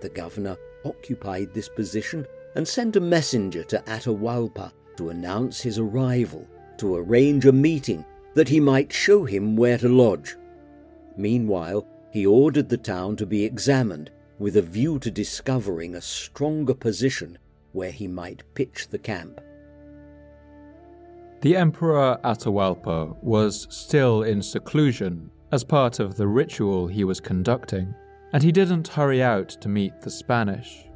The governor occupied this position and sent a messenger to Atahualpa to announce his arrival, to arrange a meeting that he might show him where to lodge. Meanwhile, he ordered the town to be examined with a view to discovering a stronger position where he might pitch the camp. The Emperor Atahualpa was still in seclusion as part of the ritual he was conducting, and he didn't hurry out to meet the Spanish.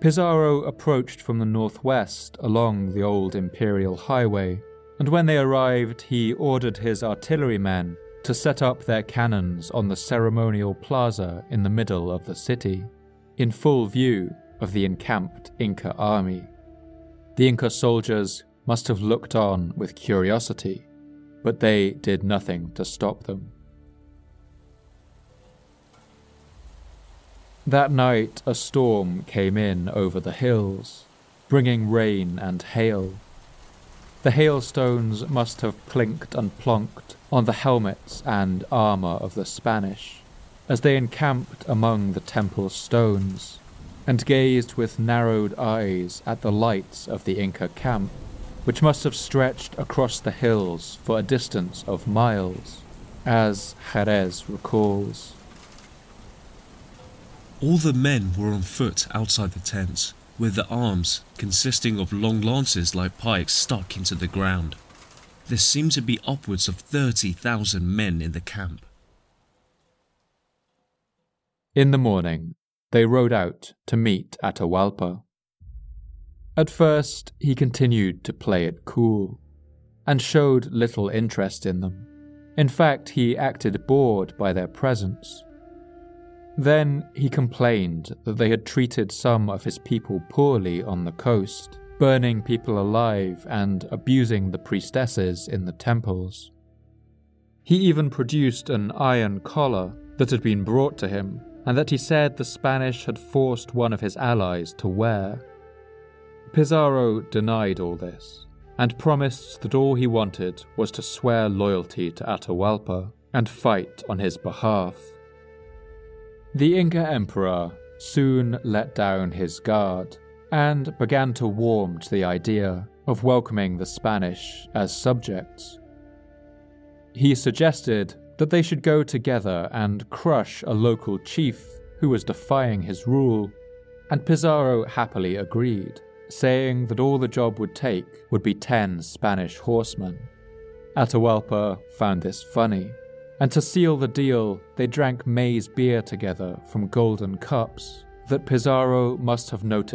Pizarro approached from the northwest along the old imperial highway, and when they arrived, he ordered his artillerymen to set up their cannons on the ceremonial plaza in the middle of the city, in full view of the encamped Inca army. The Inca soldiers must have looked on with curiosity, but they did nothing to stop them. That night, a storm came in over the hills, bringing rain and hail. The hailstones must have clinked and plonked on the helmets and armor of the Spanish as they encamped among the temple stones and gazed with narrowed eyes at the lights of the Inca camp, which must have stretched across the hills for a distance of miles, as Jerez recalls. All the men were on foot outside the tents, with their arms consisting of long lances like pikes stuck into the ground. There seemed to be upwards of 30,000 men in the camp. In the morning, they rode out to meet Atahualpa. At first, he continued to play it cool and showed little interest in them. In fact, he acted bored by their presence. Then he complained that they had treated some of his people poorly on the coast, burning people alive and abusing the priestesses in the temples. He even produced an iron collar that had been brought to him and that he said the Spanish had forced one of his allies to wear. Pizarro denied all this and promised that all he wanted was to swear loyalty to Atahualpa and fight on his behalf. The Inca emperor soon let down his guard and began to warm to the idea of welcoming the Spanish as subjects. He suggested that they should go together and crush a local chief who was defying his rule, and Pizarro happily agreed, saying that all the job would take would be ten Spanish horsemen. Atahualpa found this funny and to seal the deal, they drank maize beer together from golden cups that Pizarro must have noticed